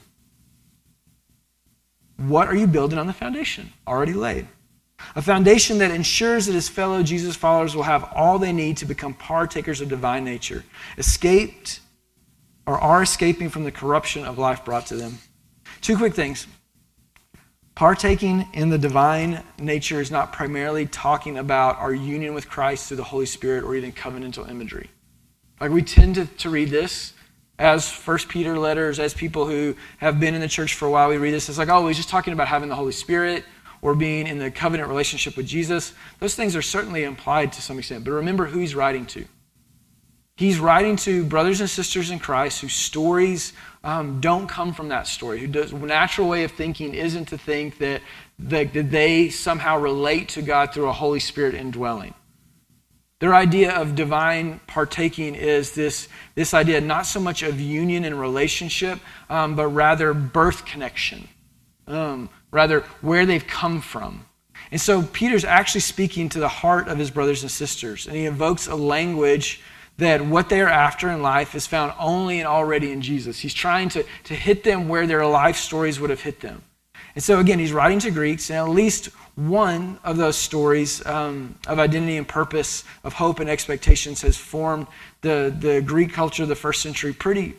what are you building on the foundation already laid? A foundation that ensures that his fellow Jesus followers will have all they need to become partakers of divine nature, escaped or are escaping from the corruption of life brought to them. Two quick things. Partaking in the divine nature is not primarily talking about our union with Christ through the Holy Spirit or even covenantal imagery. Like we tend to, to read this as First Peter letters, as people who have been in the church for a while, we read this. It's like, oh, he's just talking about having the Holy Spirit or being in the covenant relationship with Jesus. Those things are certainly implied to some extent, but remember who he's writing to. He's writing to brothers and sisters in Christ whose stories um, don't come from that story. Who does natural way of thinking isn't to think that, that, that they somehow relate to God through a Holy Spirit indwelling. Their idea of divine partaking is this, this idea not so much of union and relationship, um, but rather birth connection, um, rather where they've come from. And so Peter's actually speaking to the heart of his brothers and sisters, and he invokes a language that what they are after in life is found only and already in Jesus. He's trying to, to hit them where their life stories would have hit them. And so, again, he's writing to Greeks, and at least one of those stories um, of identity and purpose, of hope and expectations, has formed the, the Greek culture of the first century pretty,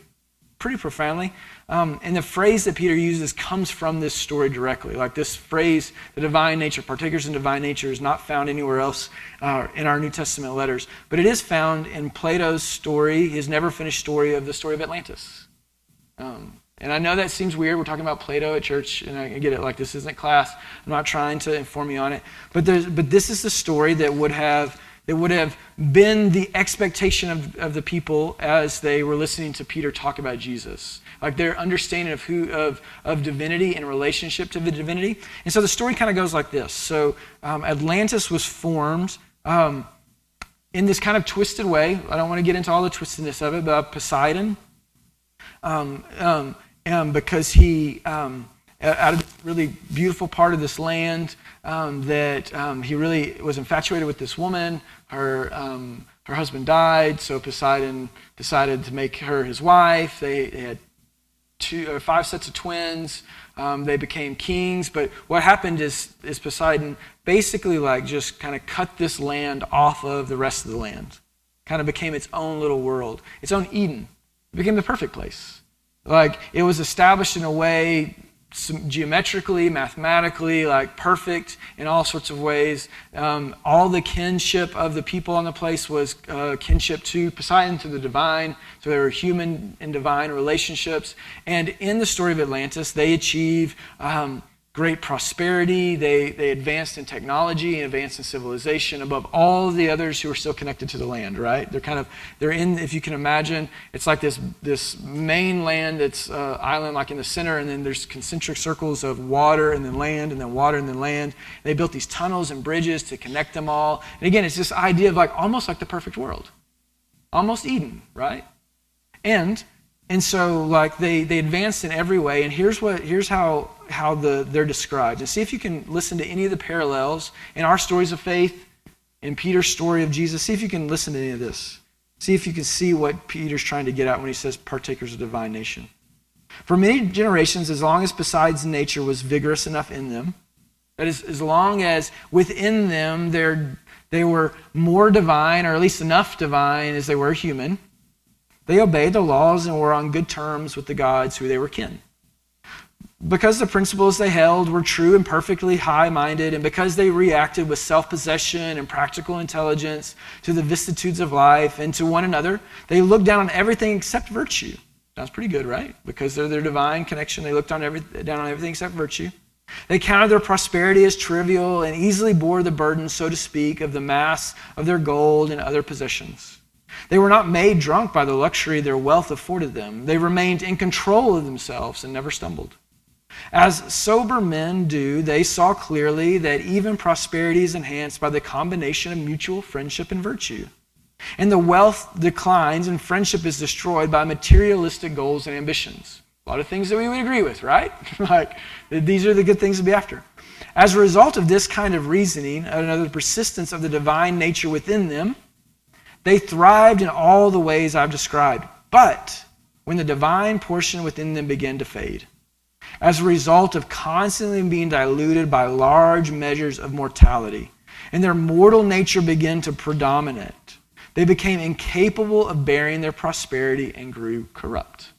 pretty profoundly. Um, and the phrase that Peter uses comes from this story directly. Like this phrase, the divine nature, partakers in divine nature, is not found anywhere else uh, in our New Testament letters, but it is found in Plato's story, his never finished story of the story of Atlantis. Um, and I know that seems weird. We're talking about Plato at church, and I get it. Like this isn't class. I'm not trying to inform you on it. But there's, but this is the story that would have that would have been the expectation of, of the people as they were listening to Peter talk about Jesus. Like their understanding of who of, of divinity and relationship to the divinity. And so the story kind of goes like this. So um, Atlantis was formed. Um, in this kind of twisted way, I don't want to get into all the twistedness of it, but Poseidon, um, um because he, um, out of a really beautiful part of this land, um, that um, he really was infatuated with this woman. Her, um, her husband died, so Poseidon decided to make her his wife. They, they had two or five sets of twins. Um, they became kings. But what happened is, is Poseidon basically like just kind of cut this land off of the rest of the land. Kind of became its own little world, its own Eden. It became the perfect place. Like it was established in a way geometrically, mathematically, like perfect in all sorts of ways. Um, all the kinship of the people on the place was uh, kinship to Poseidon, to the divine. So there were human and divine relationships. And in the story of Atlantis, they achieve um, great prosperity. They, they advanced in technology and advanced in civilization above all the others who are still connected to the land, right? They're kind of, they're in, if you can imagine, it's like this, this main land that's uh, island like in the center, and then there's concentric circles of water and then land and then water and then land. They built these tunnels and bridges to connect them all. And again, it's this idea of like almost like the perfect world. Almost Eden, right? And and so like they, they advanced in every way and here's what here's how how the they're described. And see if you can listen to any of the parallels in our stories of faith in peter's story of jesus. See if you can listen to any of this. See if you can see what peter's trying to get at when he says partakers of divine nation. For many generations as long as poseidon's nature was vigorous enough in them that is as long as within them they were more divine or at least enough divine as they were human they obeyed the laws and were on good terms with the gods who they were kin. Because the principles they held were true and perfectly high minded, and because they reacted with self possession and practical intelligence to the vicissitudes of life and to one another, they looked down on everything except virtue. Sounds pretty good, right? Because they're their divine connection, they looked on every, down on everything except virtue. They counted their prosperity as trivial and easily bore the burden, so to speak, of the mass of their gold and other possessions. They were not made drunk by the luxury their wealth afforded them. They remained in control of themselves and never stumbled. As sober men do, they saw clearly that even prosperity is enhanced by the combination of mutual friendship and virtue. And the wealth declines and friendship is destroyed by materialistic goals and ambitions. A lot of things that we would agree with, right? like, these are the good things to be after. as a result of this kind of reasoning, and another persistence of the divine nature within them, they thrived in all the ways I've described. But when the divine portion within them began to fade, as a result of constantly being diluted by large measures of mortality, and their mortal nature began to predominate, they became incapable of bearing their prosperity and grew corrupt.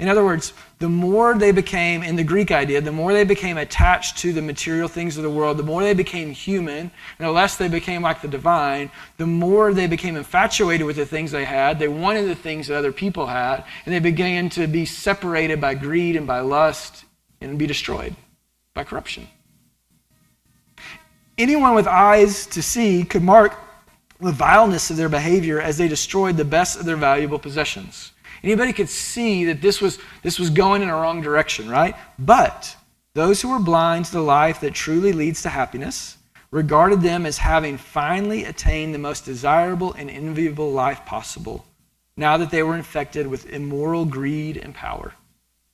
In other words, the more they became, in the Greek idea, the more they became attached to the material things of the world, the more they became human, and the less they became like the divine, the more they became infatuated with the things they had. They wanted the things that other people had, and they began to be separated by greed and by lust and be destroyed by corruption. Anyone with eyes to see could mark the vileness of their behavior as they destroyed the best of their valuable possessions. Anybody could see that this was, this was going in a wrong direction, right? But those who were blind to the life that truly leads to happiness regarded them as having finally attained the most desirable and enviable life possible now that they were infected with immoral greed and power.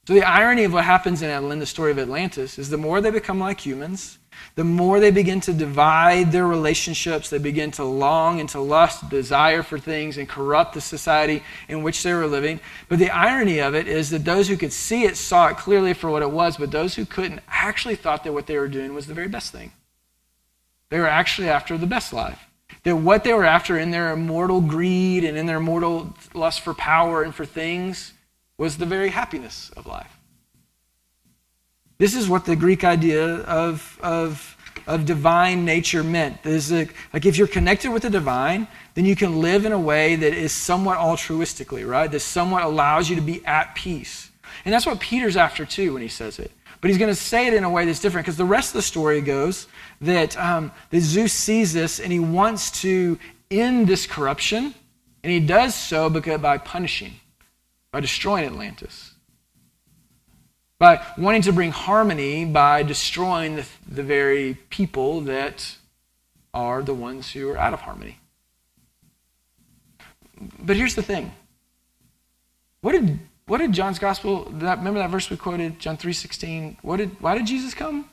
So, the irony of what happens in, in the story of Atlantis is the more they become like humans, the more they begin to divide their relationships, they begin to long and to lust, desire for things, and corrupt the society in which they were living. But the irony of it is that those who could see it saw it clearly for what it was, but those who couldn't actually thought that what they were doing was the very best thing. They were actually after the best life. That what they were after in their immortal greed and in their mortal lust for power and for things was the very happiness of life. This is what the Greek idea of, of, of divine nature meant. There's a, like if you're connected with the divine, then you can live in a way that is somewhat altruistically, right? That somewhat allows you to be at peace. And that's what Peter's after too when he says it. But he's going to say it in a way that's different because the rest of the story goes that, um, that Zeus sees this and he wants to end this corruption, and he does so because, by punishing, by destroying Atlantis by wanting to bring harmony by destroying the, the very people that are the ones who are out of harmony. But here's the thing. What did what did John's gospel that remember that verse we quoted John 3:16 what did why did Jesus come?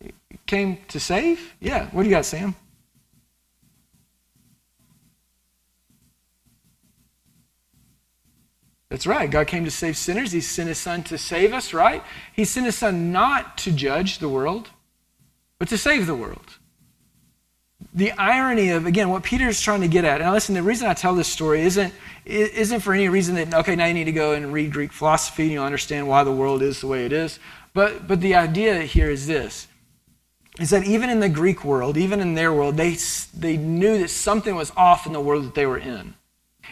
He came to save? Yeah, what do you got Sam? That's right. God came to save sinners. He sent his son to save us, right? He sent his son not to judge the world, but to save the world. The irony of, again, what Peter is trying to get at, and listen, the reason I tell this story isn't, isn't for any reason that, okay, now you need to go and read Greek philosophy and you'll understand why the world is the way it is. But, but the idea here is this is that even in the Greek world, even in their world, they, they knew that something was off in the world that they were in.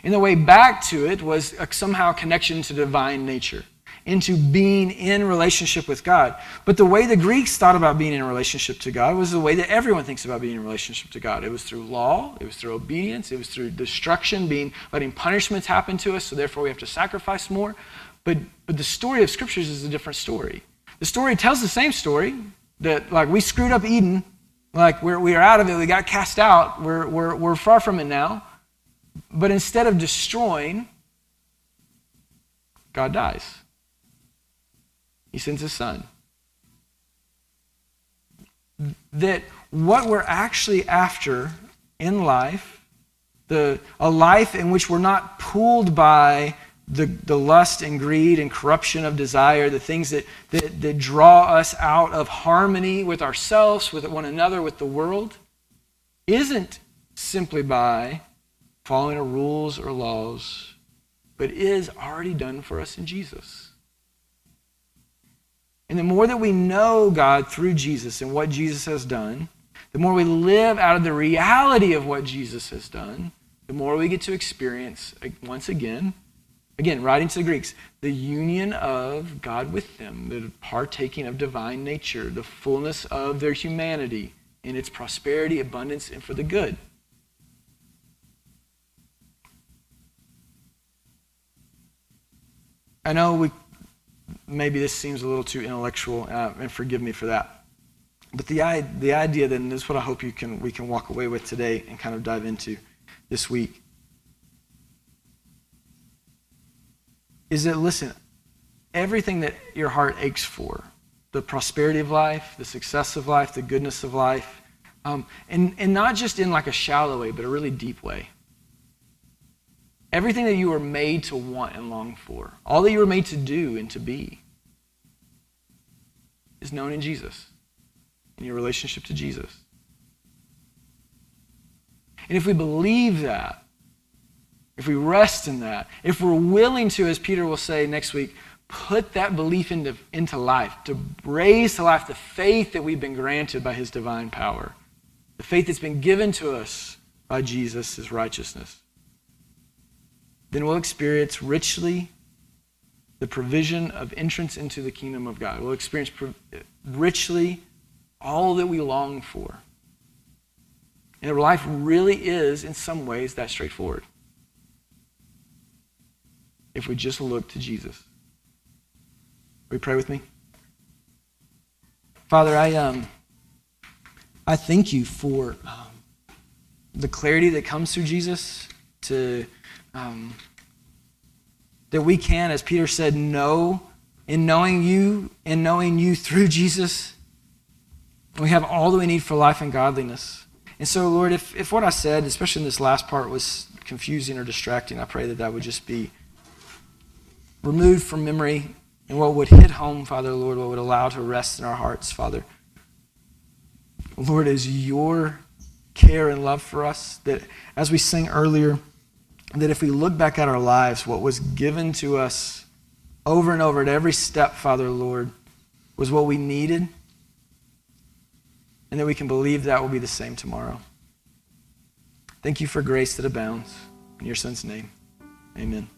And the way back to it was a, somehow connection to divine nature, into being in relationship with God. But the way the Greeks thought about being in relationship to God was the way that everyone thinks about being in relationship to God. It was through law, it was through obedience, it was through destruction, being letting punishments happen to us, so therefore we have to sacrifice more. But but the story of scriptures is a different story. The story tells the same story that like we screwed up Eden, like we're we are out of it, we got cast out, we're we're we're far from it now. But instead of destroying, God dies. He sends his son. That what we're actually after in life, the, a life in which we're not pulled by the, the lust and greed and corruption of desire, the things that, that, that draw us out of harmony with ourselves, with one another, with the world, isn't simply by following our rules or laws, but is already done for us in Jesus. And the more that we know God through Jesus and what Jesus has done, the more we live out of the reality of what Jesus has done, the more we get to experience, once again, again, writing to the Greeks, the union of God with them, the partaking of divine nature, the fullness of their humanity in its prosperity, abundance, and for the good. I know we maybe this seems a little too intellectual, uh, and forgive me for that. But the, the idea, then, is what I hope you can, we can walk away with today and kind of dive into this week. Is that, listen, everything that your heart aches for, the prosperity of life, the success of life, the goodness of life. Um, and, and not just in like a shallow way, but a really deep way. Everything that you were made to want and long for, all that you were made to do and to be, is known in Jesus, in your relationship to Jesus. And if we believe that, if we rest in that, if we're willing to, as Peter will say next week, put that belief into, into life, to raise to life the faith that we've been granted by his divine power, the faith that's been given to us by Jesus' righteousness, then we'll experience richly the provision of entrance into the kingdom of God. We'll experience richly all that we long for. And life really is, in some ways, that straightforward. If we just look to Jesus. Will you pray with me? Father, I, um, I thank you for um, the clarity that comes through Jesus to um, that we can, as Peter said, know in knowing you in knowing you through Jesus. We have all that we need for life and godliness. And so, Lord, if, if what I said, especially in this last part, was confusing or distracting, I pray that that would just be removed from memory and what would hit home, Father, Lord, what would allow to rest in our hearts, Father. Lord, is your care and love for us that, as we sing earlier, that if we look back at our lives, what was given to us over and over at every step, Father, Lord, was what we needed and that we can believe that will be the same tomorrow. Thank you for grace that abounds. In your Son's name, amen.